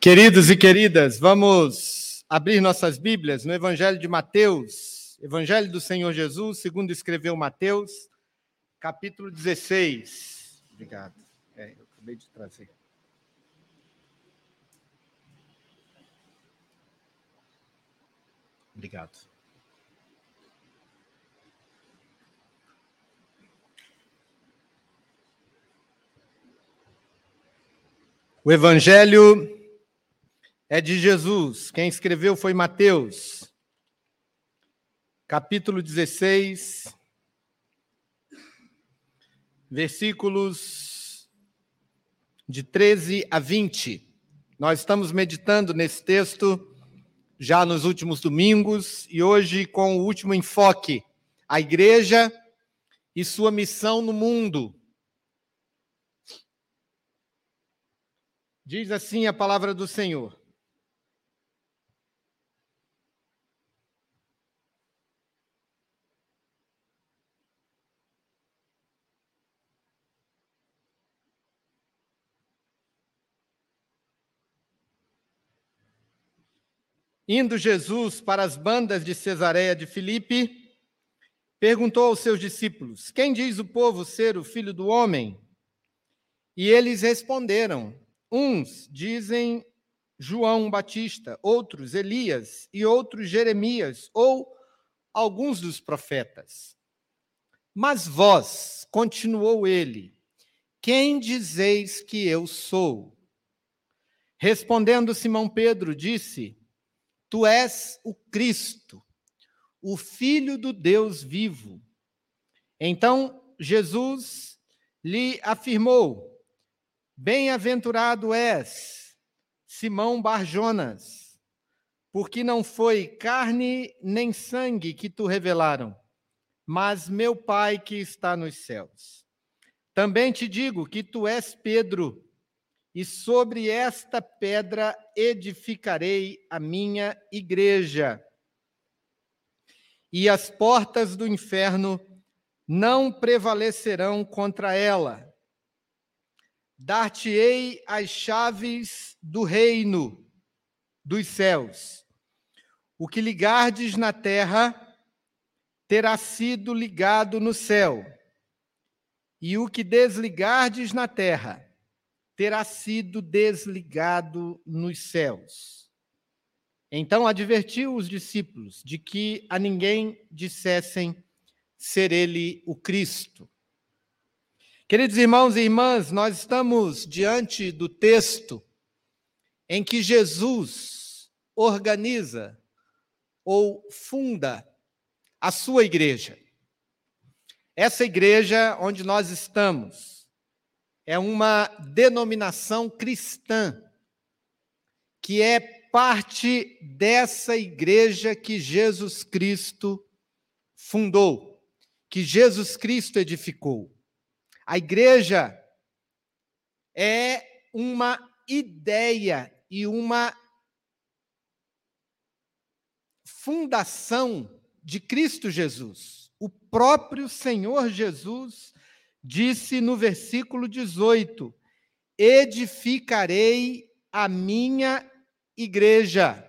Queridos e queridas, vamos abrir nossas Bíblias no Evangelho de Mateus, Evangelho do Senhor Jesus, segundo escreveu Mateus, capítulo 16. Obrigado. É, eu acabei de trazer. Obrigado. O Evangelho é de Jesus. Quem escreveu foi Mateus, capítulo 16, versículos de 13 a 20. Nós estamos meditando nesse texto já nos últimos domingos e hoje com o último enfoque: a igreja e sua missão no mundo. Diz assim a palavra do Senhor. Indo Jesus para as bandas de Cesareia de Filipe, perguntou aos seus discípulos: Quem diz o povo ser o filho do homem? E eles responderam: Uns dizem João Batista, outros Elias e outros Jeremias ou alguns dos profetas. Mas vós, continuou ele, quem dizeis que eu sou? Respondendo Simão Pedro, disse: Tu és o Cristo, o Filho do Deus vivo. Então Jesus lhe afirmou: Bem-aventurado és, Simão Barjonas, porque não foi carne nem sangue que tu revelaram, mas meu Pai que está nos céus. Também te digo que tu és Pedro, e sobre esta pedra edificarei a minha igreja. E as portas do inferno não prevalecerão contra ela. Dar-te-ei as chaves do reino dos céus. O que ligardes na terra terá sido ligado no céu, e o que desligardes na terra terá sido desligado nos céus. Então advertiu os discípulos de que a ninguém dissessem ser ele o Cristo. Queridos irmãos e irmãs, nós estamos diante do texto em que Jesus organiza ou funda a sua igreja. Essa igreja onde nós estamos é uma denominação cristã, que é parte dessa igreja que Jesus Cristo fundou, que Jesus Cristo edificou. A igreja é uma ideia e uma fundação de Cristo Jesus. O próprio Senhor Jesus disse no versículo 18: Edificarei a minha igreja.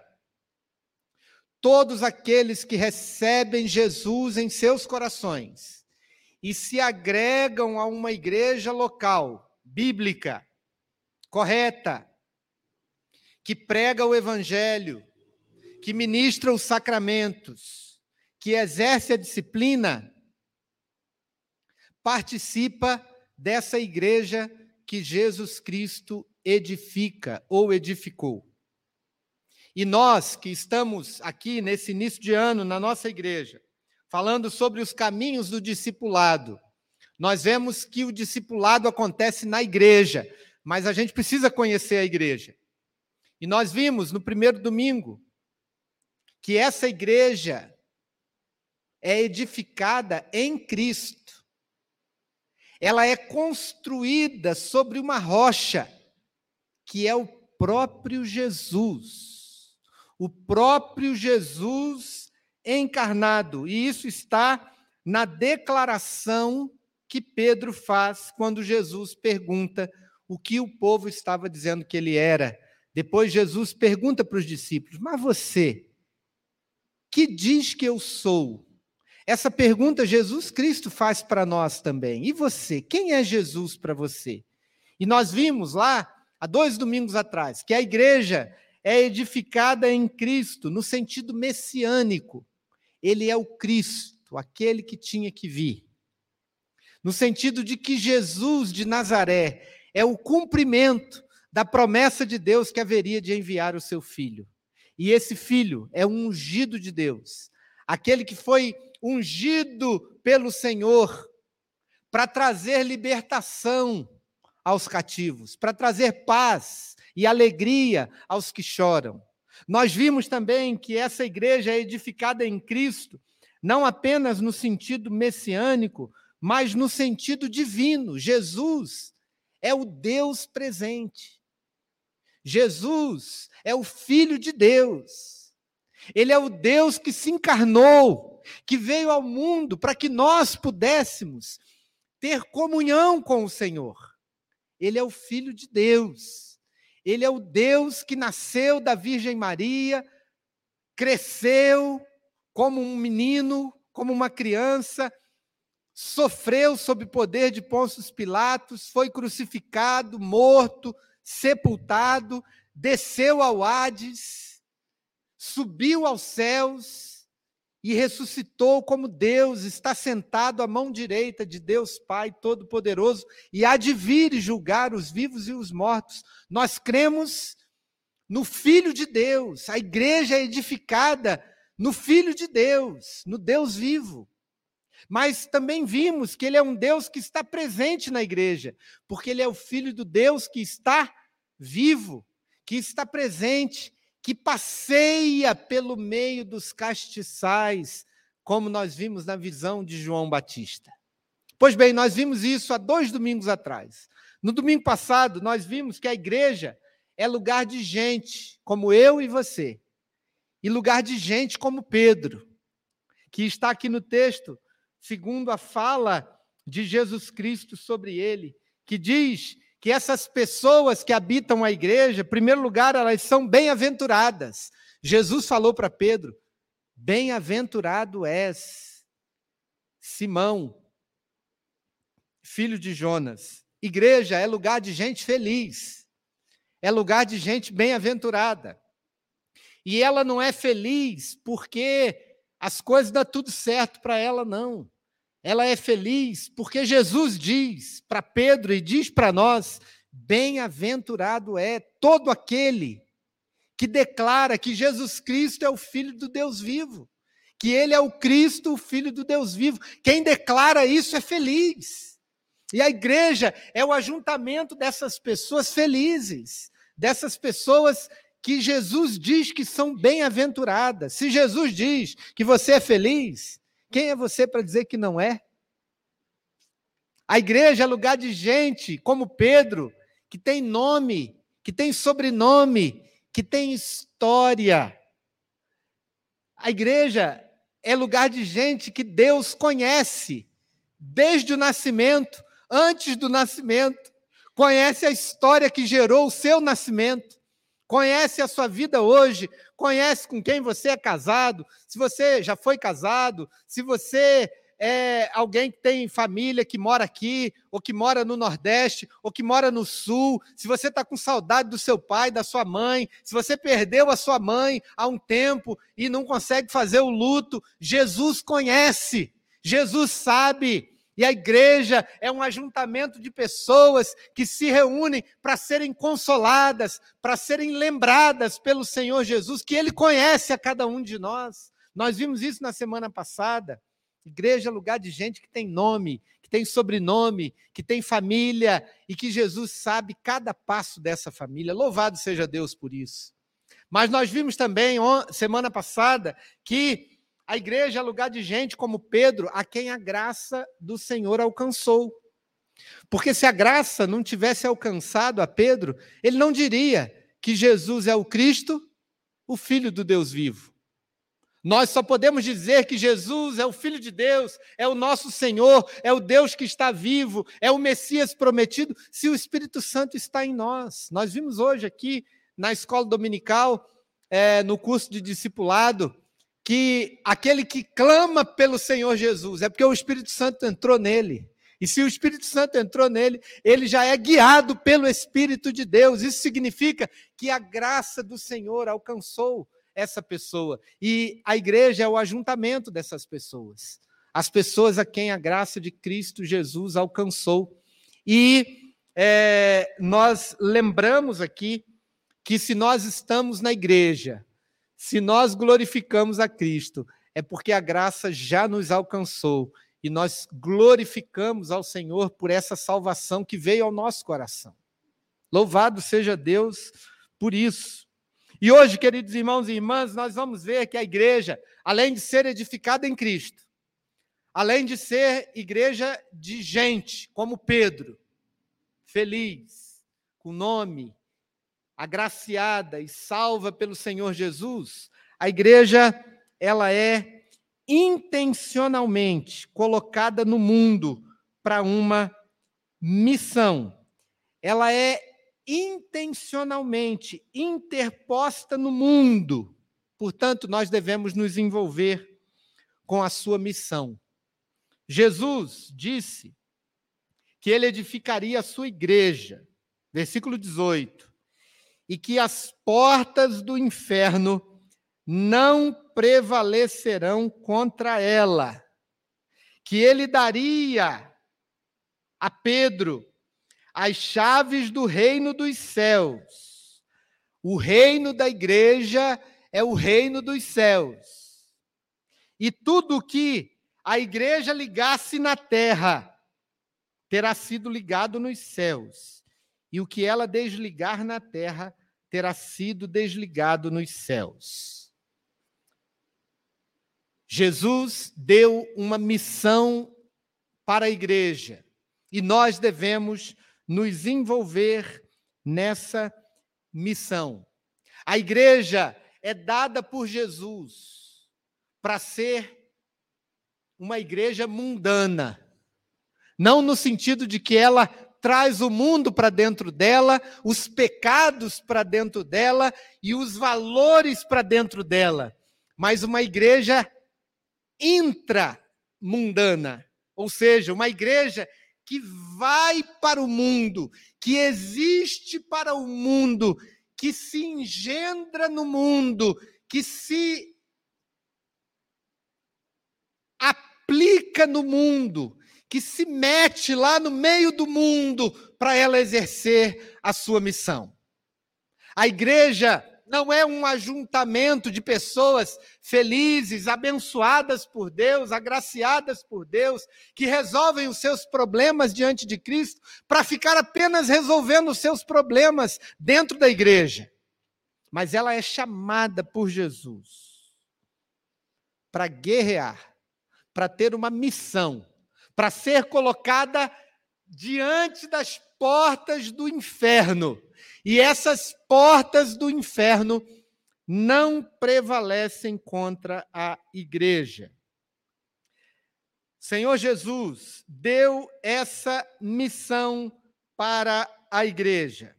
Todos aqueles que recebem Jesus em seus corações e se agregam a uma igreja local, bíblica, correta, que prega o evangelho, que ministra os sacramentos, que exerce a disciplina, participa dessa igreja que Jesus Cristo edifica ou edificou. E nós que estamos aqui nesse início de ano na nossa igreja, falando sobre os caminhos do discipulado, nós vemos que o discipulado acontece na igreja, mas a gente precisa conhecer a igreja. E nós vimos no primeiro domingo que essa igreja é edificada em Cristo ela é construída sobre uma rocha, que é o próprio Jesus. O próprio Jesus encarnado. E isso está na declaração que Pedro faz quando Jesus pergunta o que o povo estava dizendo que ele era. Depois Jesus pergunta para os discípulos: Mas você, que diz que eu sou? Essa pergunta Jesus Cristo faz para nós também. E você, quem é Jesus para você? E nós vimos lá, há dois domingos atrás, que a igreja é edificada em Cristo, no sentido messiânico. Ele é o Cristo, aquele que tinha que vir. No sentido de que Jesus de Nazaré é o cumprimento da promessa de Deus que haveria de enviar o seu filho. E esse filho é um ungido de Deus, aquele que foi ungido pelo Senhor para trazer libertação aos cativos, para trazer paz e alegria aos que choram. Nós vimos também que essa igreja é edificada em Cristo, não apenas no sentido messiânico, mas no sentido divino. Jesus é o Deus presente. Jesus é o Filho de Deus. Ele é o Deus que se encarnou, que veio ao mundo para que nós pudéssemos ter comunhão com o Senhor. Ele é o Filho de Deus. Ele é o Deus que nasceu da Virgem Maria, cresceu como um menino, como uma criança, sofreu sob o poder de Pôncio Pilatos, foi crucificado, morto, sepultado, desceu ao Hades, subiu aos céus e ressuscitou como Deus, está sentado à mão direita de Deus Pai Todo-Poderoso e há de vir julgar os vivos e os mortos. Nós cremos no Filho de Deus, a igreja é edificada no Filho de Deus, no Deus vivo. Mas também vimos que ele é um Deus que está presente na igreja, porque ele é o Filho do Deus que está vivo, que está presente, que passeia pelo meio dos castiçais, como nós vimos na visão de João Batista. Pois bem, nós vimos isso há dois domingos atrás. No domingo passado, nós vimos que a igreja é lugar de gente como eu e você, e lugar de gente como Pedro, que está aqui no texto, segundo a fala de Jesus Cristo sobre ele, que diz que essas pessoas que habitam a igreja, em primeiro lugar, elas são bem-aventuradas. Jesus falou para Pedro: Bem-aventurado és, Simão, filho de Jonas. Igreja é lugar de gente feliz, é lugar de gente bem-aventurada. E ela não é feliz porque as coisas dão tudo certo para ela, não ela é feliz porque Jesus diz para Pedro e diz para nós: bem-aventurado é todo aquele que declara que Jesus Cristo é o Filho do Deus vivo, que ele é o Cristo, o Filho do Deus vivo. Quem declara isso é feliz. E a igreja é o ajuntamento dessas pessoas felizes, dessas pessoas que Jesus diz que são bem-aventuradas. Se Jesus diz que você é feliz, quem é você para dizer que não é? A igreja é lugar de gente como Pedro, que tem nome, que tem sobrenome, que tem história. A igreja é lugar de gente que Deus conhece desde o nascimento, antes do nascimento, conhece a história que gerou o seu nascimento, conhece a sua vida hoje, conhece com quem você é casado, se você já foi casado, se você é alguém que tem família que mora aqui, ou que mora no Nordeste, ou que mora no Sul, se você está com saudade do seu pai, da sua mãe, se você perdeu a sua mãe há um tempo e não consegue fazer o luto, Jesus conhece, Jesus sabe. E a igreja é um ajuntamento de pessoas que se reúnem para serem consoladas, para serem lembradas pelo Senhor Jesus, que Ele conhece a cada um de nós. Nós vimos isso na semana passada. Igreja é lugar de gente que tem nome, que tem sobrenome, que tem família e que Jesus sabe cada passo dessa família. Louvado seja Deus por isso. Mas nós vimos também, semana passada, que a igreja é lugar de gente como Pedro, a quem a graça do Senhor alcançou. Porque se a graça não tivesse alcançado a Pedro, ele não diria que Jesus é o Cristo, o Filho do Deus vivo. Nós só podemos dizer que Jesus é o Filho de Deus, é o nosso Senhor, é o Deus que está vivo, é o Messias prometido, se o Espírito Santo está em nós. Nós vimos hoje aqui na escola dominical, é, no curso de discipulado, que aquele que clama pelo Senhor Jesus é porque o Espírito Santo entrou nele. E se o Espírito Santo entrou nele, ele já é guiado pelo Espírito de Deus. Isso significa que a graça do Senhor alcançou essa pessoa. E a igreja é o ajuntamento dessas pessoas. As pessoas a quem a graça de Cristo Jesus alcançou. E é, nós lembramos aqui que se nós estamos na igreja, se nós glorificamos a Cristo, é porque a graça já nos alcançou e nós glorificamos ao Senhor por essa salvação que veio ao nosso coração. Louvado seja Deus por isso. E hoje, queridos irmãos e irmãs, nós vamos ver que a igreja, além de ser edificada em Cristo, além de ser igreja de gente, como Pedro, feliz, com nome, agraciada e salva pelo Senhor Jesus, a igreja, ela é intencionalmente colocada no mundo para uma missão. Ela é intencionalmente interposta no mundo. Portanto, nós devemos nos envolver com a sua missão. Jesus disse que ele edificaria a sua igreja, versículo 18, e que as portas do inferno não prevalecerão contra ela. Que ele daria a Pedro as chaves do reino dos céus. O reino da igreja é o reino dos céus. E tudo que a igreja ligasse na terra terá sido ligado nos céus. E o que ela desligar na terra terá sido desligado nos céus. Jesus deu uma missão para a igreja e nós devemos nos envolver nessa missão. A igreja é dada por Jesus para ser uma igreja mundana. Não no sentido de que ela traz o mundo para dentro dela, os pecados para dentro dela e os valores para dentro dela, mas uma igreja intramundana, ou seja, uma igreja que vai para o mundo, que existe para o mundo, que se engendra no mundo, que se aplica no mundo, que se mete lá no meio do mundo para ela exercer a sua missão. A igreja não é um ajuntamento de pessoas felizes, abençoadas por Deus, agraciadas por Deus, que resolvem os seus problemas diante de Cristo para ficar apenas resolvendo os seus problemas dentro da igreja. Mas ela é chamada por Jesus para guerrear, para ter uma missão, para ser colocada diante das portas do inferno e essas portas do inferno não prevalecem contra a igreja. Senhor Jesus deu essa missão para a igreja.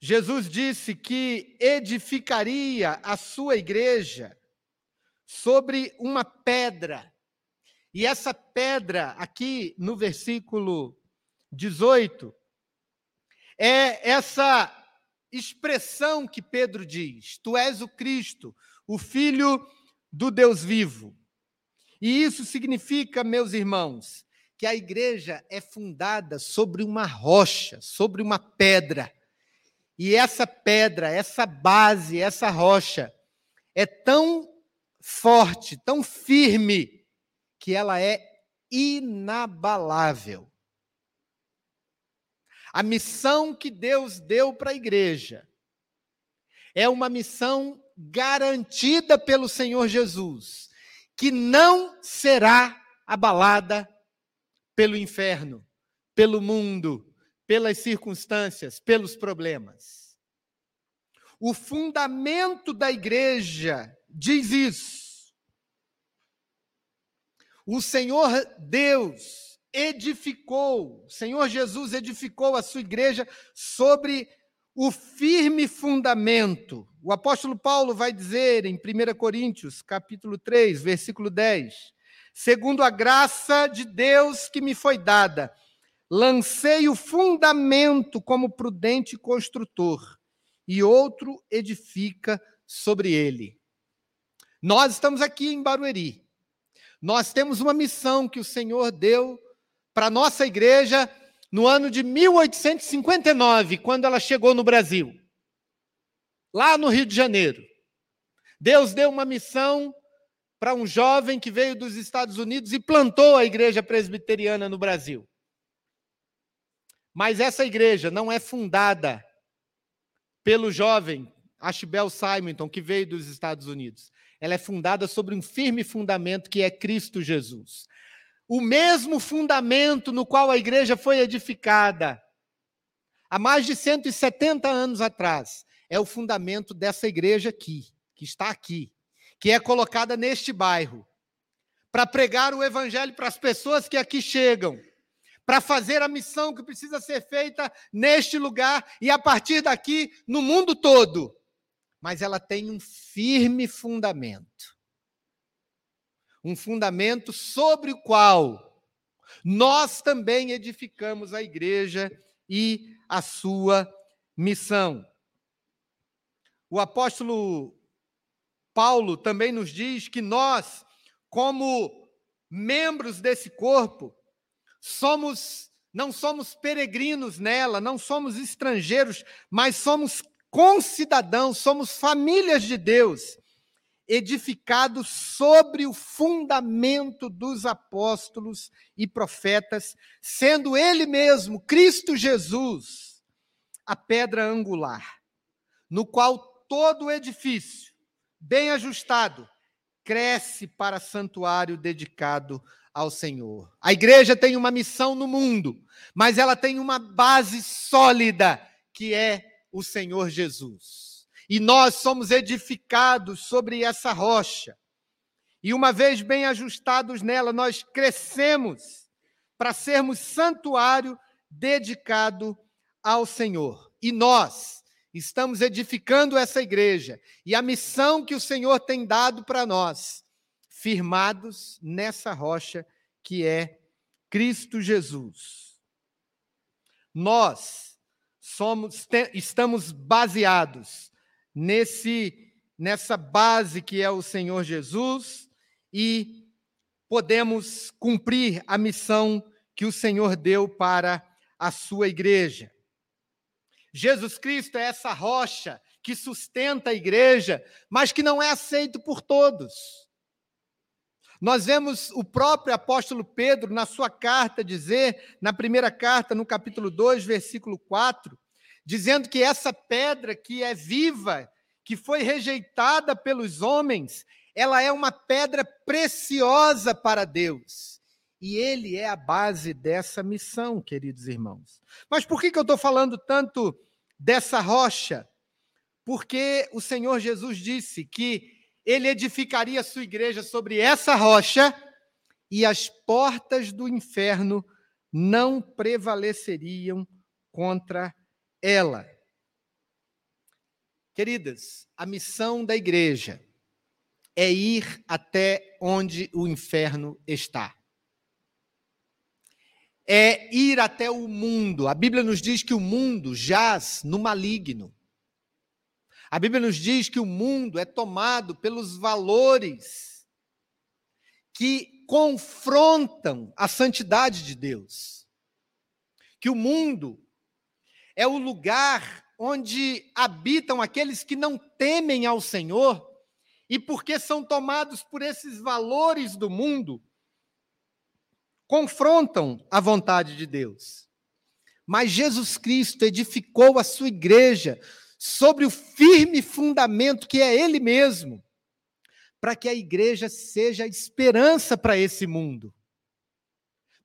Jesus disse que edificaria a sua igreja sobre uma pedra. E essa pedra, aqui no versículo 18, é essa expressão que Pedro diz: Tu és o Cristo, o Filho do Deus vivo. E isso significa, meus irmãos, que a igreja é fundada sobre uma rocha, sobre uma pedra. E essa pedra, essa base, essa rocha é tão forte, tão firme, que ela é inabalável. A missão que Deus deu para a igreja é uma missão garantida pelo Senhor Jesus, que não será abalada pelo inferno, pelo mundo, pelas circunstâncias, pelos problemas. O fundamento da igreja diz isso. O Senhor Deus edificou, o Senhor Jesus edificou a sua igreja sobre o firme fundamento. O apóstolo Paulo vai dizer em 1 Coríntios, capítulo 3, versículo 10: Segundo a graça de Deus que me foi dada, lancei o fundamento como prudente construtor, e outro edifica sobre ele. Nós estamos aqui em Barueri. Nós temos uma missão que o Senhor deu para a nossa igreja no ano de 1859, quando ela chegou no Brasil, lá no Rio de Janeiro. Deus deu uma missão para um jovem que veio dos Estados Unidos e plantou a igreja presbiteriana no Brasil. Mas essa igreja não é fundada pelo jovem Ashbel Simonton, que veio dos Estados Unidos. Ela é fundada sobre um firme fundamento que é Cristo Jesus o mesmo fundamento no qual a igreja foi edificada há mais de 170 anos atrás. É o fundamento dessa igreja aqui, que está aqui, que é colocada neste bairro, para pregar o evangelho para as pessoas que aqui chegam, para fazer a missão que precisa ser feita neste lugar e a partir daqui no mundo todo. Mas ela tem um firme fundamento um fundamento sobre o qual nós também edificamos a igreja e a sua missão. O apóstolo Paulo também nos diz que nós, como membros desse corpo, somos não somos peregrinos nela, não somos estrangeiros, mas somos concidadãos, somos famílias de Deus edificado sobre o fundamento dos apóstolos e profetas, sendo ele mesmo, Cristo Jesus, a pedra angular, no qual todo o edifício, bem ajustado, cresce para santuário dedicado ao Senhor. A igreja tem uma missão no mundo, mas ela tem uma base sólida, que é o Senhor Jesus e nós somos edificados sobre essa rocha. E uma vez bem ajustados nela, nós crescemos para sermos santuário dedicado ao Senhor. E nós estamos edificando essa igreja e a missão que o Senhor tem dado para nós, firmados nessa rocha que é Cristo Jesus. Nós somos estamos baseados nesse nessa base que é o Senhor Jesus e podemos cumprir a missão que o Senhor deu para a sua igreja. Jesus Cristo é essa rocha que sustenta a igreja, mas que não é aceito por todos. Nós vemos o próprio apóstolo Pedro, na sua carta, dizer, na primeira carta, no capítulo 2, versículo 4, dizendo que essa pedra que é viva, que foi rejeitada pelos homens, ela é uma pedra preciosa para Deus. E ele é a base dessa missão, queridos irmãos. Mas por que, que eu estou falando tanto dessa rocha? Porque o Senhor Jesus disse que ele edificaria sua igreja sobre essa rocha e as portas do inferno não prevaleceriam contra ela. Queridas, a missão da igreja é ir até onde o inferno está. É ir até o mundo. A Bíblia nos diz que o mundo jaz no maligno. A Bíblia nos diz que o mundo é tomado pelos valores que confrontam a santidade de Deus. Que o mundo é o lugar onde habitam aqueles que não temem ao Senhor e porque são tomados por esses valores do mundo, confrontam a vontade de Deus. Mas Jesus Cristo edificou a sua igreja sobre o firme fundamento que é Ele mesmo, para que a igreja seja esperança para esse mundo,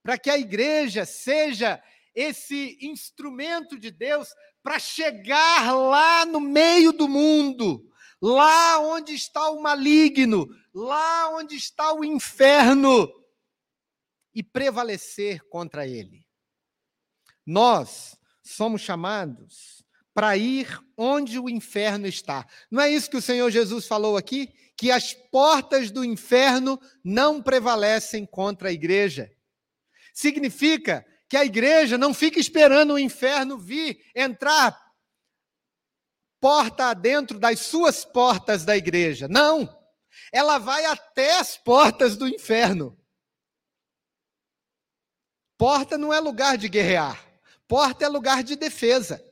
para que a igreja seja esse instrumento de Deus para chegar lá no meio do mundo, lá onde está o maligno, lá onde está o inferno, e prevalecer contra ele. Nós somos chamados para ir onde o inferno está. Não é isso que o Senhor Jesus falou aqui? Que as portas do inferno não prevalecem contra a igreja. Significa que a igreja não fica esperando o inferno vir, entrar porta dentro das suas portas da igreja. Não! Ela vai até as portas do inferno. Porta não é lugar de guerrear, porta é lugar de defesa.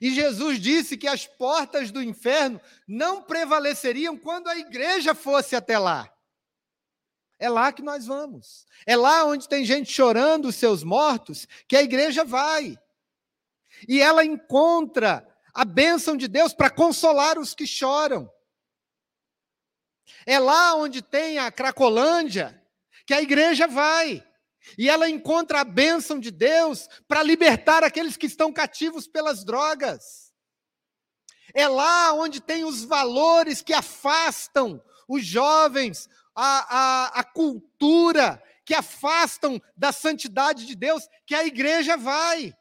E Jesus disse que as portas do inferno não prevaleceriam quando a igreja fosse até lá. É lá que nós vamos. É lá onde tem gente chorando os seus mortos que a igreja vai. E ela encontra a bênção de Deus para consolar os que choram. É lá onde tem a Cracolândia que a igreja vai. E ela encontra a bênção de Deus para libertar aqueles que estão cativos pelas drogas. É lá onde tem os valores que afastam os jovens, a, a, a cultura, que afastam da santidade de Deus, que a igreja vai.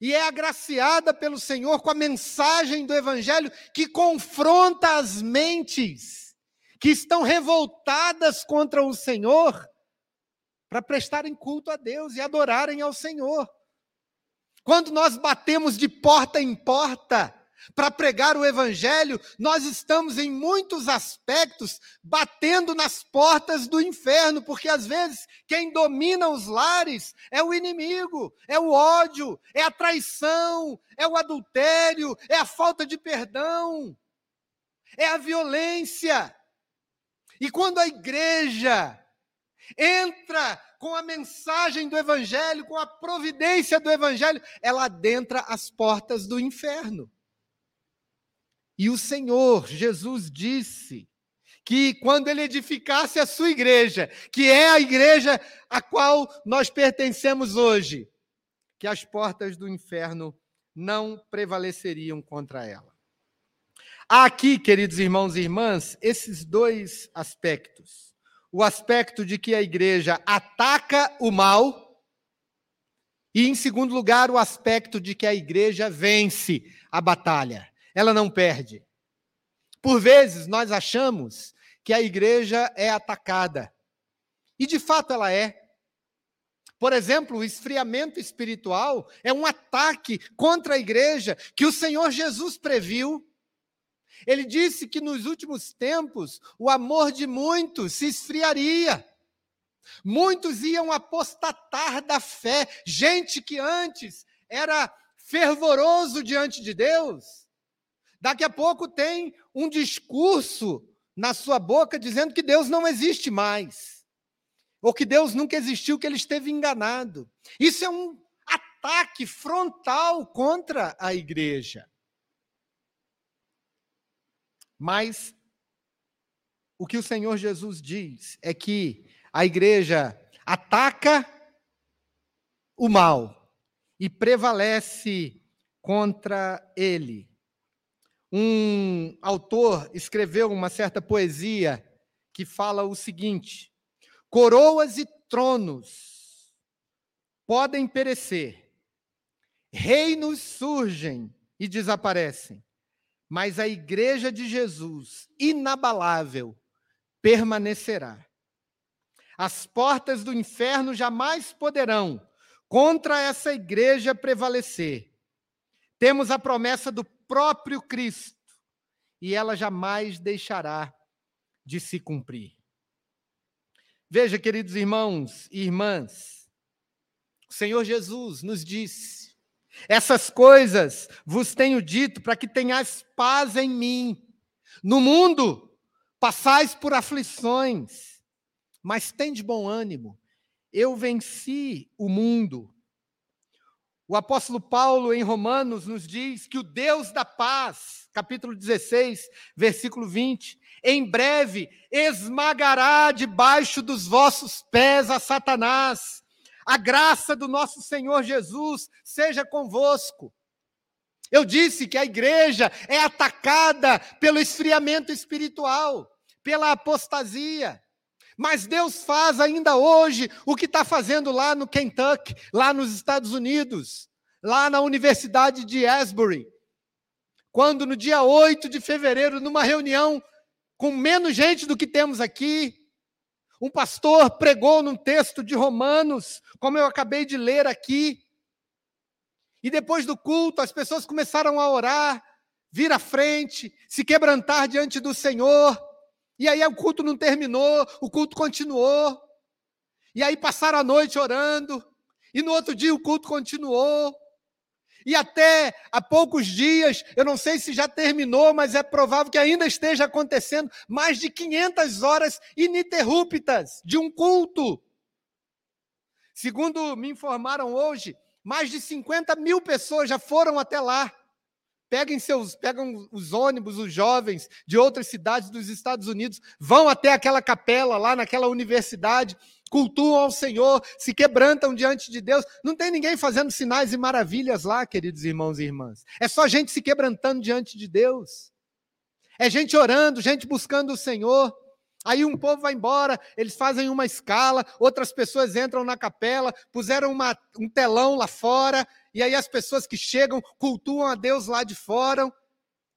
E é agraciada pelo Senhor com a mensagem do Evangelho que confronta as mentes que estão revoltadas contra o Senhor para prestarem culto a Deus e adorarem ao Senhor. Quando nós batemos de porta em porta para pregar o Evangelho, nós estamos, em muitos aspectos, batendo nas portas do inferno, porque às vezes quem domina os lares é o inimigo, é o ódio, é a traição, é o adultério, é a falta de perdão, é a violência. E quando a igreja entra com a mensagem do Evangelho, com a providência do Evangelho, ela adentra as portas do inferno. E o Senhor, Jesus, disse que quando ele edificasse a sua igreja, que é a igreja a qual nós pertencemos hoje, que as portas do inferno não prevaleceriam contra ela. Há aqui, queridos irmãos e irmãs, esses dois aspectos o aspecto de que a igreja ataca o mal, e, em segundo lugar, o aspecto de que a igreja vence a batalha, ela não perde. Por vezes, nós achamos que a igreja é atacada, e de fato ela é. Por exemplo, o esfriamento espiritual é um ataque contra a igreja que o Senhor Jesus previu ele disse que nos últimos tempos o amor de muitos se esfriaria. Muitos iam apostatar da fé. Gente que antes era fervoroso diante de Deus, daqui a pouco tem um discurso na sua boca dizendo que Deus não existe mais. Ou que Deus nunca existiu, que ele esteve enganado. Isso é um ataque frontal contra a igreja. Mas o que o Senhor Jesus diz é que a igreja ataca o mal e prevalece contra ele. Um autor escreveu uma certa poesia que fala o seguinte: coroas e tronos podem perecer, reinos surgem e desaparecem, mas a igreja de Jesus, inabalável, permanecerá. As portas do inferno jamais poderão contra essa igreja prevalecer. Temos a promessa do próprio Cristo e ela jamais deixará de se cumprir. Veja, queridos irmãos e irmãs, o Senhor Jesus nos disse essas coisas vos tenho dito para que tenhais paz em mim. No mundo passais por aflições, mas tende bom ânimo. Eu venci o mundo. O apóstolo Paulo, em Romanos, nos diz que o Deus da paz, capítulo 16, versículo 20, em breve esmagará debaixo dos vossos pés a Satanás. A graça do nosso Senhor Jesus seja convosco. Eu disse que a igreja é atacada pelo esfriamento espiritual, pela apostasia. Mas Deus faz ainda hoje o que está fazendo lá no Kentucky, lá nos Estados Unidos, lá na Universidade de Asbury, quando no dia 8 de fevereiro, numa reunião com menos gente do que temos aqui, um pastor pregou num texto de Romanos, como eu acabei de ler aqui. E depois do culto, as pessoas começaram a orar, vir à frente, se quebrantar diante do Senhor. E aí o culto não terminou, o culto continuou. E aí passaram a noite orando. E no outro dia o culto continuou. E até há poucos dias, eu não sei se já terminou, mas é provável que ainda esteja acontecendo mais de 500 horas ininterruptas de um culto. Segundo me informaram hoje, mais de 50 mil pessoas já foram até lá. Peguem seus, pegam os ônibus, os jovens de outras cidades dos Estados Unidos, vão até aquela capela lá naquela universidade cultuam ao Senhor, se quebrantam diante de Deus. Não tem ninguém fazendo sinais e maravilhas lá, queridos irmãos e irmãs. É só gente se quebrantando diante de Deus. É gente orando, gente buscando o Senhor. Aí um povo vai embora, eles fazem uma escala, outras pessoas entram na capela, puseram uma, um telão lá fora, e aí as pessoas que chegam cultuam a Deus lá de fora.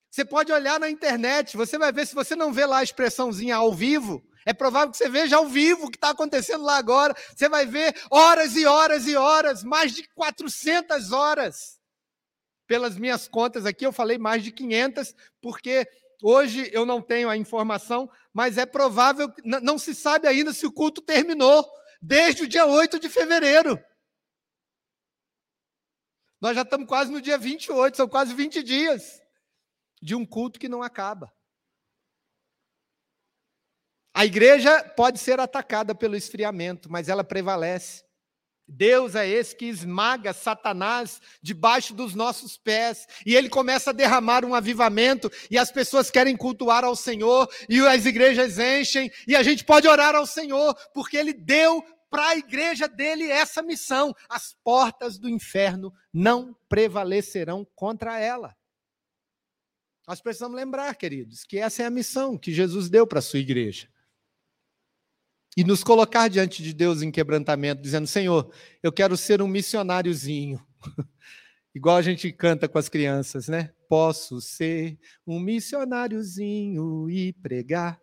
Você pode olhar na internet, você vai ver, se você não vê lá a expressãozinha ao vivo, é provável que você veja ao vivo o que está acontecendo lá agora. Você vai ver horas e horas e horas, mais de 400 horas. Pelas minhas contas aqui, eu falei mais de 500, porque hoje eu não tenho a informação, mas é provável, não se sabe ainda se o culto terminou, desde o dia 8 de fevereiro. Nós já estamos quase no dia 28, são quase 20 dias de um culto que não acaba. A igreja pode ser atacada pelo esfriamento, mas ela prevalece. Deus é esse que esmaga Satanás debaixo dos nossos pés, e ele começa a derramar um avivamento, e as pessoas querem cultuar ao Senhor, e as igrejas enchem, e a gente pode orar ao Senhor, porque ele deu para a igreja dele essa missão: as portas do inferno não prevalecerão contra ela. Nós precisamos lembrar, queridos, que essa é a missão que Jesus deu para a sua igreja e nos colocar diante de Deus em quebrantamento, dizendo: Senhor, eu quero ser um missionáriozinho. Igual a gente canta com as crianças, né? Posso ser um missionáriozinho e pregar.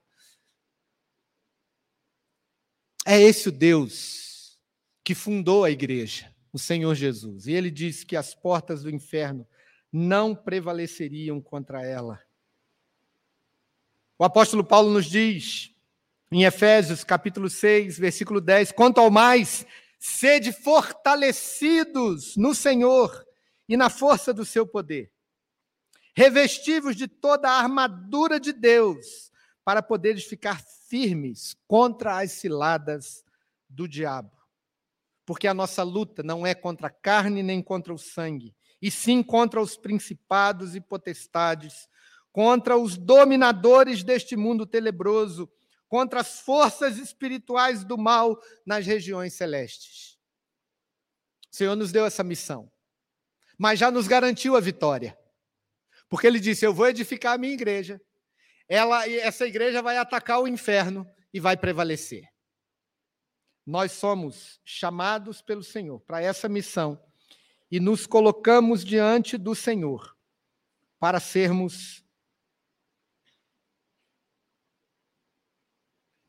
É esse o Deus que fundou a igreja, o Senhor Jesus. E ele disse que as portas do inferno não prevaleceriam contra ela. O apóstolo Paulo nos diz em Efésios capítulo 6, versículo 10, quanto ao mais, sede fortalecidos no Senhor e na força do seu poder. Revestivos de toda a armadura de Deus, para poderes ficar firmes contra as ciladas do diabo. Porque a nossa luta não é contra a carne nem contra o sangue, e sim contra os principados e potestades, contra os dominadores deste mundo tenebroso, contra as forças espirituais do mal nas regiões celestes. O Senhor nos deu essa missão, mas já nos garantiu a vitória. Porque ele disse: Eu vou edificar a minha igreja. Ela, essa igreja vai atacar o inferno e vai prevalecer. Nós somos chamados pelo Senhor para essa missão e nos colocamos diante do Senhor para sermos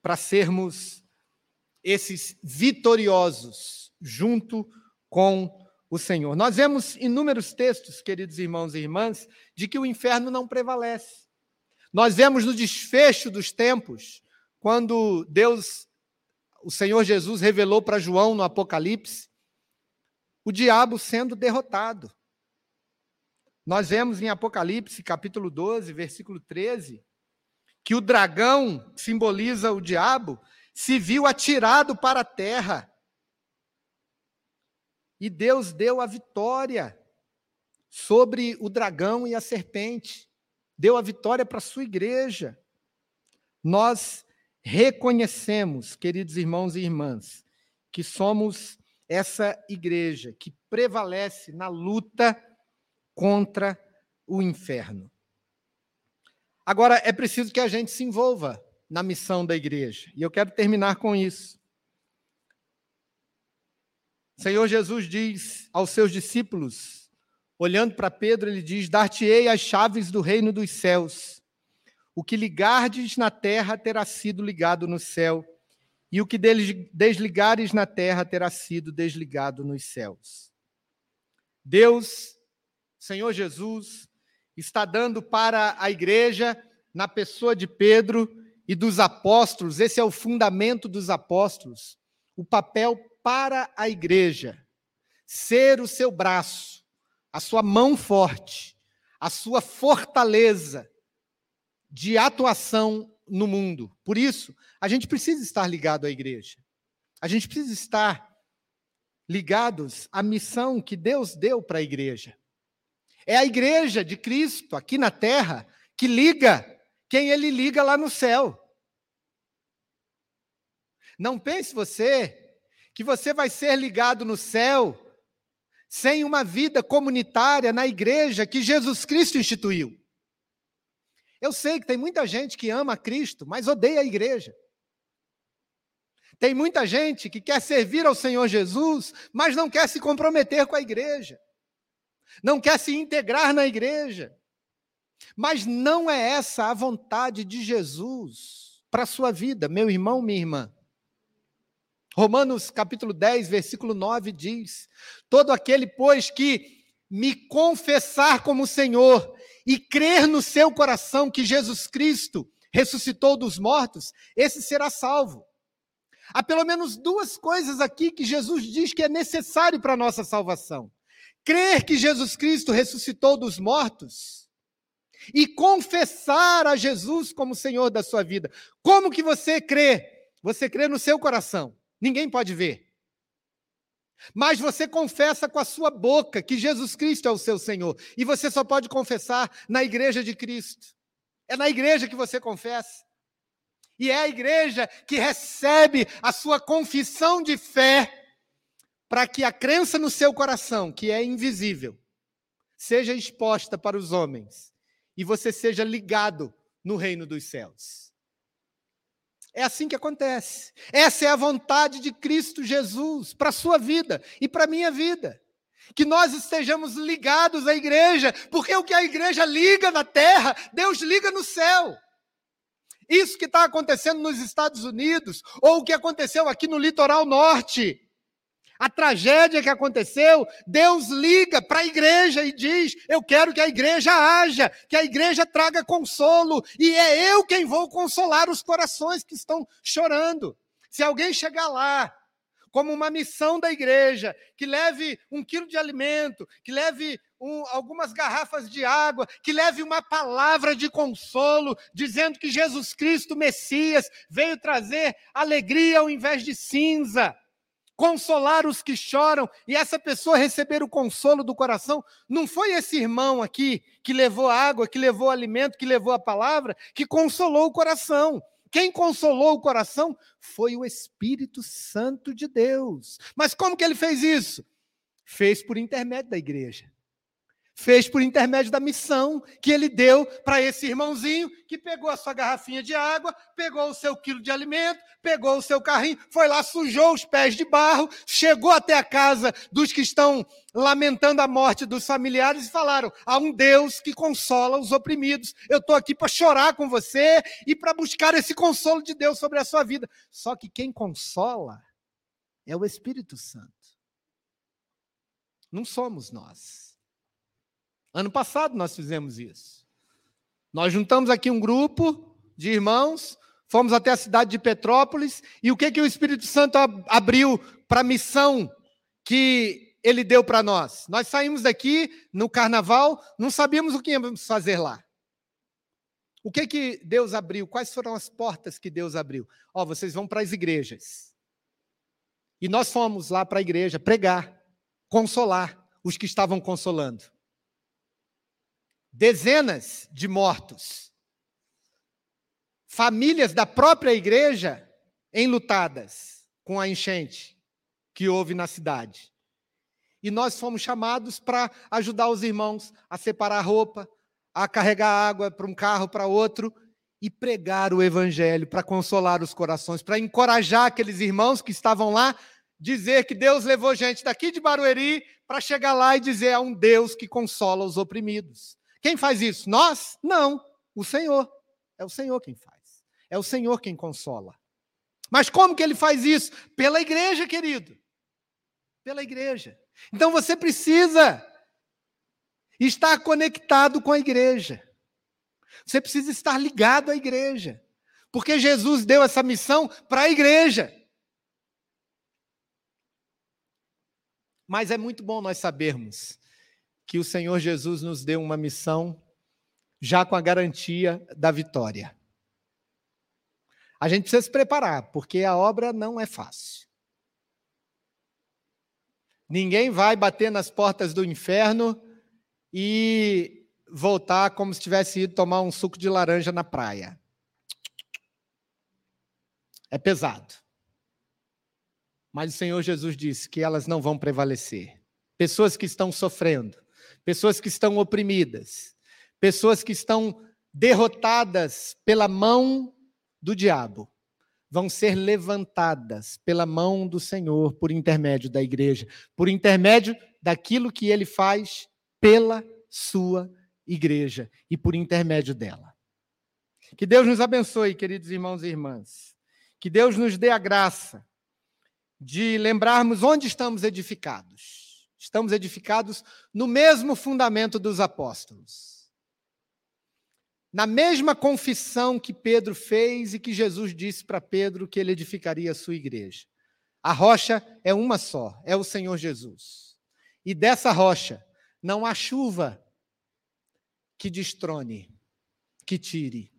para sermos esses vitoriosos junto com o Senhor. Nós vemos inúmeros textos, queridos irmãos e irmãs, de que o inferno não prevalece. Nós vemos no desfecho dos tempos, quando Deus, o Senhor Jesus, revelou para João no Apocalipse, o diabo sendo derrotado. Nós vemos em Apocalipse, capítulo 12, versículo 13, que o dragão, simboliza o diabo, se viu atirado para a terra. E Deus deu a vitória sobre o dragão e a serpente. Deu a vitória para a sua igreja. Nós reconhecemos, queridos irmãos e irmãs, que somos essa igreja que prevalece na luta contra o inferno. Agora, é preciso que a gente se envolva na missão da igreja. E eu quero terminar com isso. O Senhor Jesus diz aos seus discípulos, olhando para Pedro, ele diz: Dar-te-ei as chaves do reino dos céus. O que ligardes na terra terá sido ligado no céu, e o que desligares na terra terá sido desligado nos céus. Deus, Senhor Jesus, está dando para a igreja, na pessoa de Pedro e dos apóstolos, esse é o fundamento dos apóstolos, o papel para a igreja, ser o seu braço, a sua mão forte, a sua fortaleza de atuação no mundo. Por isso, a gente precisa estar ligado à igreja. A gente precisa estar ligados à missão que Deus deu para a igreja. É a igreja de Cristo aqui na terra que liga quem ele liga lá no céu. Não pense você que você vai ser ligado no céu sem uma vida comunitária na igreja que Jesus Cristo instituiu. Eu sei que tem muita gente que ama Cristo, mas odeia a igreja. Tem muita gente que quer servir ao Senhor Jesus, mas não quer se comprometer com a igreja. Não quer se integrar na igreja. Mas não é essa a vontade de Jesus para a sua vida, meu irmão, minha irmã. Romanos capítulo 10, versículo 9 diz: Todo aquele, pois, que me confessar como Senhor e crer no seu coração que Jesus Cristo ressuscitou dos mortos, esse será salvo. Há pelo menos duas coisas aqui que Jesus diz que é necessário para a nossa salvação: crer que Jesus Cristo ressuscitou dos mortos e confessar a Jesus como Senhor da sua vida. Como que você crê? Você crê no seu coração. Ninguém pode ver. Mas você confessa com a sua boca que Jesus Cristo é o seu Senhor. E você só pode confessar na igreja de Cristo. É na igreja que você confessa. E é a igreja que recebe a sua confissão de fé para que a crença no seu coração, que é invisível, seja exposta para os homens e você seja ligado no reino dos céus. É assim que acontece. Essa é a vontade de Cristo Jesus para a sua vida e para a minha vida. Que nós estejamos ligados à igreja, porque o que a igreja liga na terra, Deus liga no céu. Isso que está acontecendo nos Estados Unidos, ou o que aconteceu aqui no litoral norte, a tragédia que aconteceu, Deus liga para a igreja e diz: Eu quero que a igreja haja, que a igreja traga consolo, e é eu quem vou consolar os corações que estão chorando. Se alguém chegar lá, como uma missão da igreja, que leve um quilo de alimento, que leve um, algumas garrafas de água, que leve uma palavra de consolo, dizendo que Jesus Cristo, Messias, veio trazer alegria ao invés de cinza consolar os que choram, e essa pessoa receber o consolo do coração, não foi esse irmão aqui que levou água, que levou alimento, que levou a palavra, que consolou o coração. Quem consolou o coração foi o Espírito Santo de Deus. Mas como que ele fez isso? Fez por intermédio da igreja fez por intermédio da missão que ele deu para esse irmãozinho que pegou a sua garrafinha de água, pegou o seu quilo de alimento, pegou o seu carrinho, foi lá, sujou os pés de barro, chegou até a casa dos que estão lamentando a morte dos familiares e falaram: há um Deus que consola os oprimidos. Eu estou aqui para chorar com você e para buscar esse consolo de Deus sobre a sua vida. Só que quem consola é o Espírito Santo. Não somos nós. Ano passado nós fizemos isso. Nós juntamos aqui um grupo de irmãos, fomos até a cidade de Petrópolis, e o que, que o Espírito Santo abriu para a missão que ele deu para nós? Nós saímos daqui no carnaval, não sabíamos o que íamos fazer lá. O que que Deus abriu? Quais foram as portas que Deus abriu? Ó, oh, vocês vão para as igrejas. E nós fomos lá para a igreja pregar, consolar os que estavam consolando dezenas de mortos, famílias da própria igreja enlutadas com a enchente que houve na cidade. E nós fomos chamados para ajudar os irmãos a separar roupa, a carregar água para um carro, para outro, e pregar o evangelho para consolar os corações, para encorajar aqueles irmãos que estavam lá dizer que Deus levou gente daqui de Barueri para chegar lá e dizer a um Deus que consola os oprimidos. Quem faz isso? Nós? Não, o Senhor. É o Senhor quem faz. É o Senhor quem consola. Mas como que ele faz isso? Pela igreja, querido. Pela igreja. Então você precisa estar conectado com a igreja. Você precisa estar ligado à igreja. Porque Jesus deu essa missão para a igreja. Mas é muito bom nós sabermos que o Senhor Jesus nos deu uma missão já com a garantia da vitória. A gente precisa se preparar, porque a obra não é fácil. Ninguém vai bater nas portas do inferno e voltar como se tivesse ido tomar um suco de laranja na praia. É pesado. Mas o Senhor Jesus disse que elas não vão prevalecer. Pessoas que estão sofrendo, pessoas que estão oprimidas, pessoas que estão derrotadas pela mão do diabo, vão ser levantadas pela mão do Senhor por intermédio da igreja, por intermédio daquilo que ele faz pela sua igreja e por intermédio dela. Que Deus nos abençoe, queridos irmãos e irmãs. Que Deus nos dê a graça de lembrarmos onde estamos edificados. Estamos edificados no mesmo fundamento dos apóstolos. Na mesma confissão que Pedro fez e que Jesus disse para Pedro que ele edificaria a sua igreja. A rocha é uma só, é o Senhor Jesus. E dessa rocha não há chuva que destrone, que tire.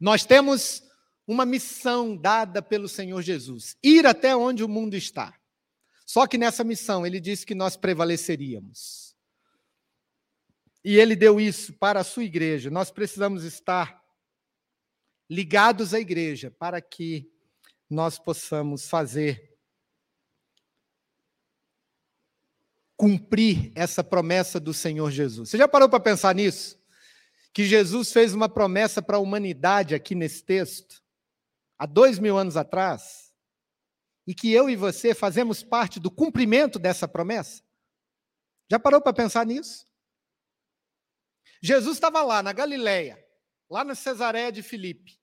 Nós temos uma missão dada pelo Senhor Jesus: ir até onde o mundo está. Só que nessa missão ele disse que nós prevaleceríamos. E ele deu isso para a sua igreja. Nós precisamos estar ligados à igreja para que nós possamos fazer cumprir essa promessa do Senhor Jesus. Você já parou para pensar nisso? Que Jesus fez uma promessa para a humanidade aqui nesse texto? há dois mil anos atrás, e que eu e você fazemos parte do cumprimento dessa promessa? Já parou para pensar nisso? Jesus estava lá na Galileia, lá na Cesareia de Filipe,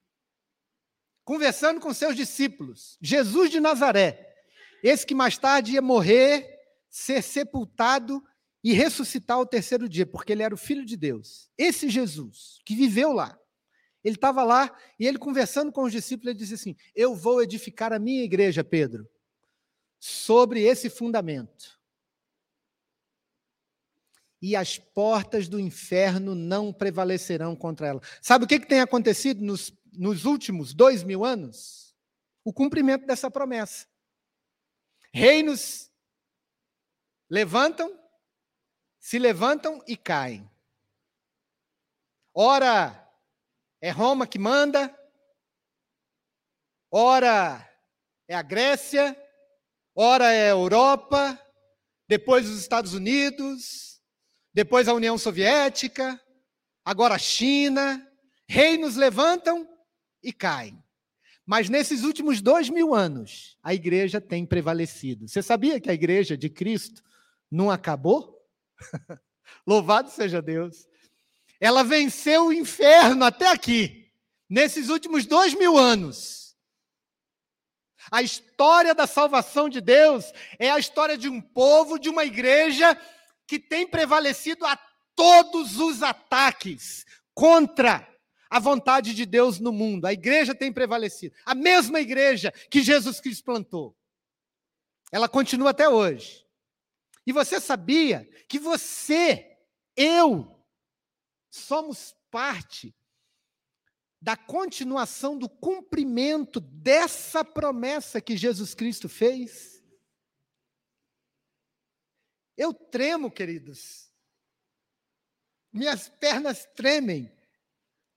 conversando com seus discípulos. Jesus de Nazaré, esse que mais tarde ia morrer, ser sepultado e ressuscitar ao terceiro dia, porque ele era o filho de Deus. Esse Jesus que viveu lá, ele estava lá e ele conversando com os discípulos, ele disse assim: Eu vou edificar a minha igreja, Pedro, sobre esse fundamento. E as portas do inferno não prevalecerão contra ela. Sabe o que, que tem acontecido nos, nos últimos dois mil anos? O cumprimento dessa promessa. Reinos levantam, se levantam e caem. Ora, é Roma que manda, ora é a Grécia, ora é a Europa, depois os Estados Unidos, depois a União Soviética, agora a China. Reinos levantam e caem. Mas nesses últimos dois mil anos, a igreja tem prevalecido. Você sabia que a igreja de Cristo não acabou? Louvado seja Deus. Ela venceu o inferno até aqui, nesses últimos dois mil anos. A história da salvação de Deus é a história de um povo, de uma igreja que tem prevalecido a todos os ataques contra a vontade de Deus no mundo. A igreja tem prevalecido. A mesma igreja que Jesus Cristo plantou. Ela continua até hoje. E você sabia que você, eu, somos parte da continuação do cumprimento dessa promessa que Jesus Cristo fez. Eu tremo, queridos. Minhas pernas tremem.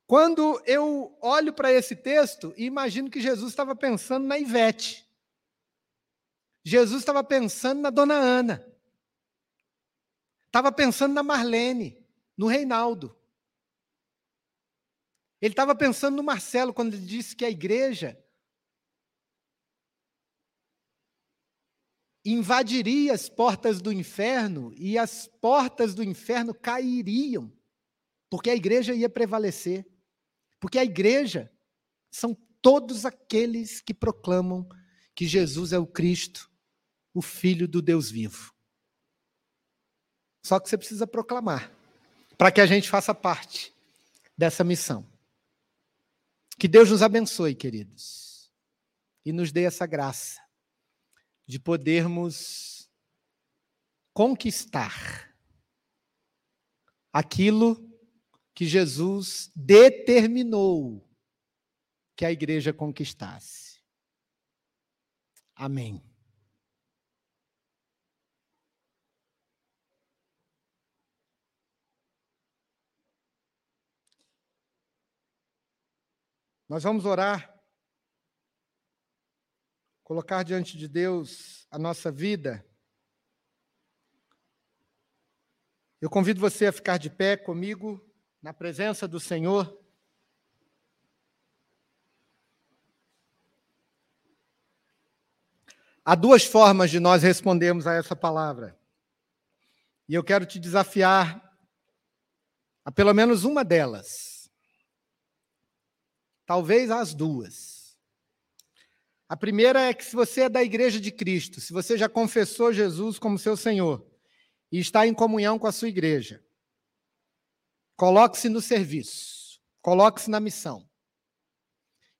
Quando eu olho para esse texto e imagino que Jesus estava pensando na Ivete. Jesus estava pensando na dona Ana. Estava pensando na Marlene, no Reinaldo. Ele estava pensando no Marcelo quando ele disse que a igreja invadiria as portas do inferno e as portas do inferno cairiam, porque a igreja ia prevalecer. Porque a igreja são todos aqueles que proclamam que Jesus é o Cristo, o Filho do Deus vivo. Só que você precisa proclamar, para que a gente faça parte dessa missão. Que Deus nos abençoe, queridos, e nos dê essa graça de podermos conquistar aquilo que Jesus determinou que a igreja conquistasse. Amém. Nós vamos orar colocar diante de Deus a nossa vida, eu convido você a ficar de pé comigo, na presença do Senhor. Há duas formas de nós respondermos a essa palavra. E eu quero te desafiar a pelo menos uma delas. Talvez as duas. A primeira é que se você é da igreja de Cristo, se você já confessou Jesus como seu Senhor e está em comunhão com a sua igreja, coloque-se no serviço, coloque-se na missão.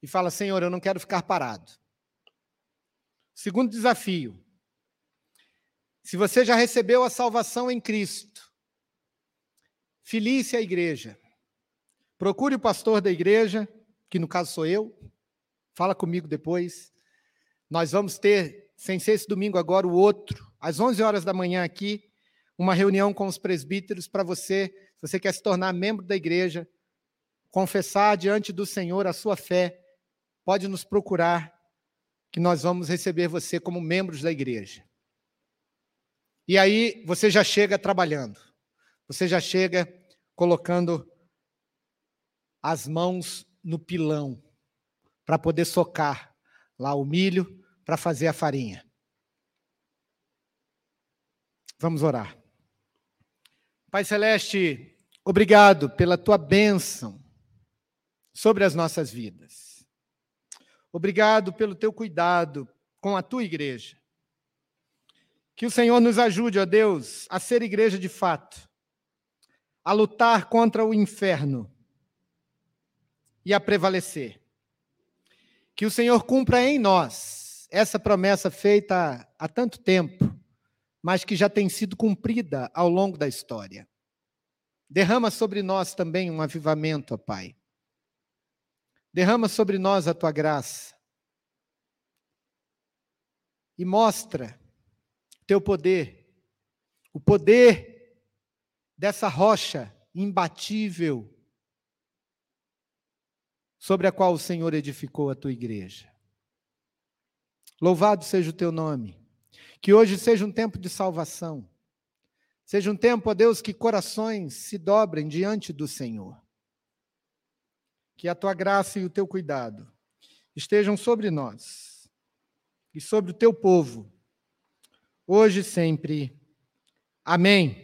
E fala: Senhor, eu não quero ficar parado. Segundo desafio: se você já recebeu a salvação em Cristo, filie-se à igreja. Procure o pastor da igreja, que no caso sou eu, fala comigo depois. Nós vamos ter, sem ser esse domingo agora, o outro, às 11 horas da manhã aqui, uma reunião com os presbíteros para você, se você quer se tornar membro da igreja, confessar diante do Senhor a sua fé, pode nos procurar, que nós vamos receber você como membros da igreja. E aí você já chega trabalhando, você já chega colocando as mãos no pilão para poder socar lá o milho, para fazer a farinha. Vamos orar. Pai Celeste, obrigado pela tua bênção sobre as nossas vidas. Obrigado pelo teu cuidado com a tua igreja. Que o Senhor nos ajude, ó Deus, a ser igreja de fato, a lutar contra o inferno e a prevalecer. Que o Senhor cumpra em nós essa promessa feita há tanto tempo, mas que já tem sido cumprida ao longo da história. Derrama sobre nós também um avivamento, ó Pai. Derrama sobre nós a tua graça. E mostra teu poder, o poder dessa rocha imbatível sobre a qual o Senhor edificou a tua igreja. Louvado seja o teu nome. Que hoje seja um tempo de salvação. Seja um tempo, ó Deus, que corações se dobrem diante do Senhor. Que a tua graça e o teu cuidado estejam sobre nós e sobre o teu povo, hoje e sempre. Amém.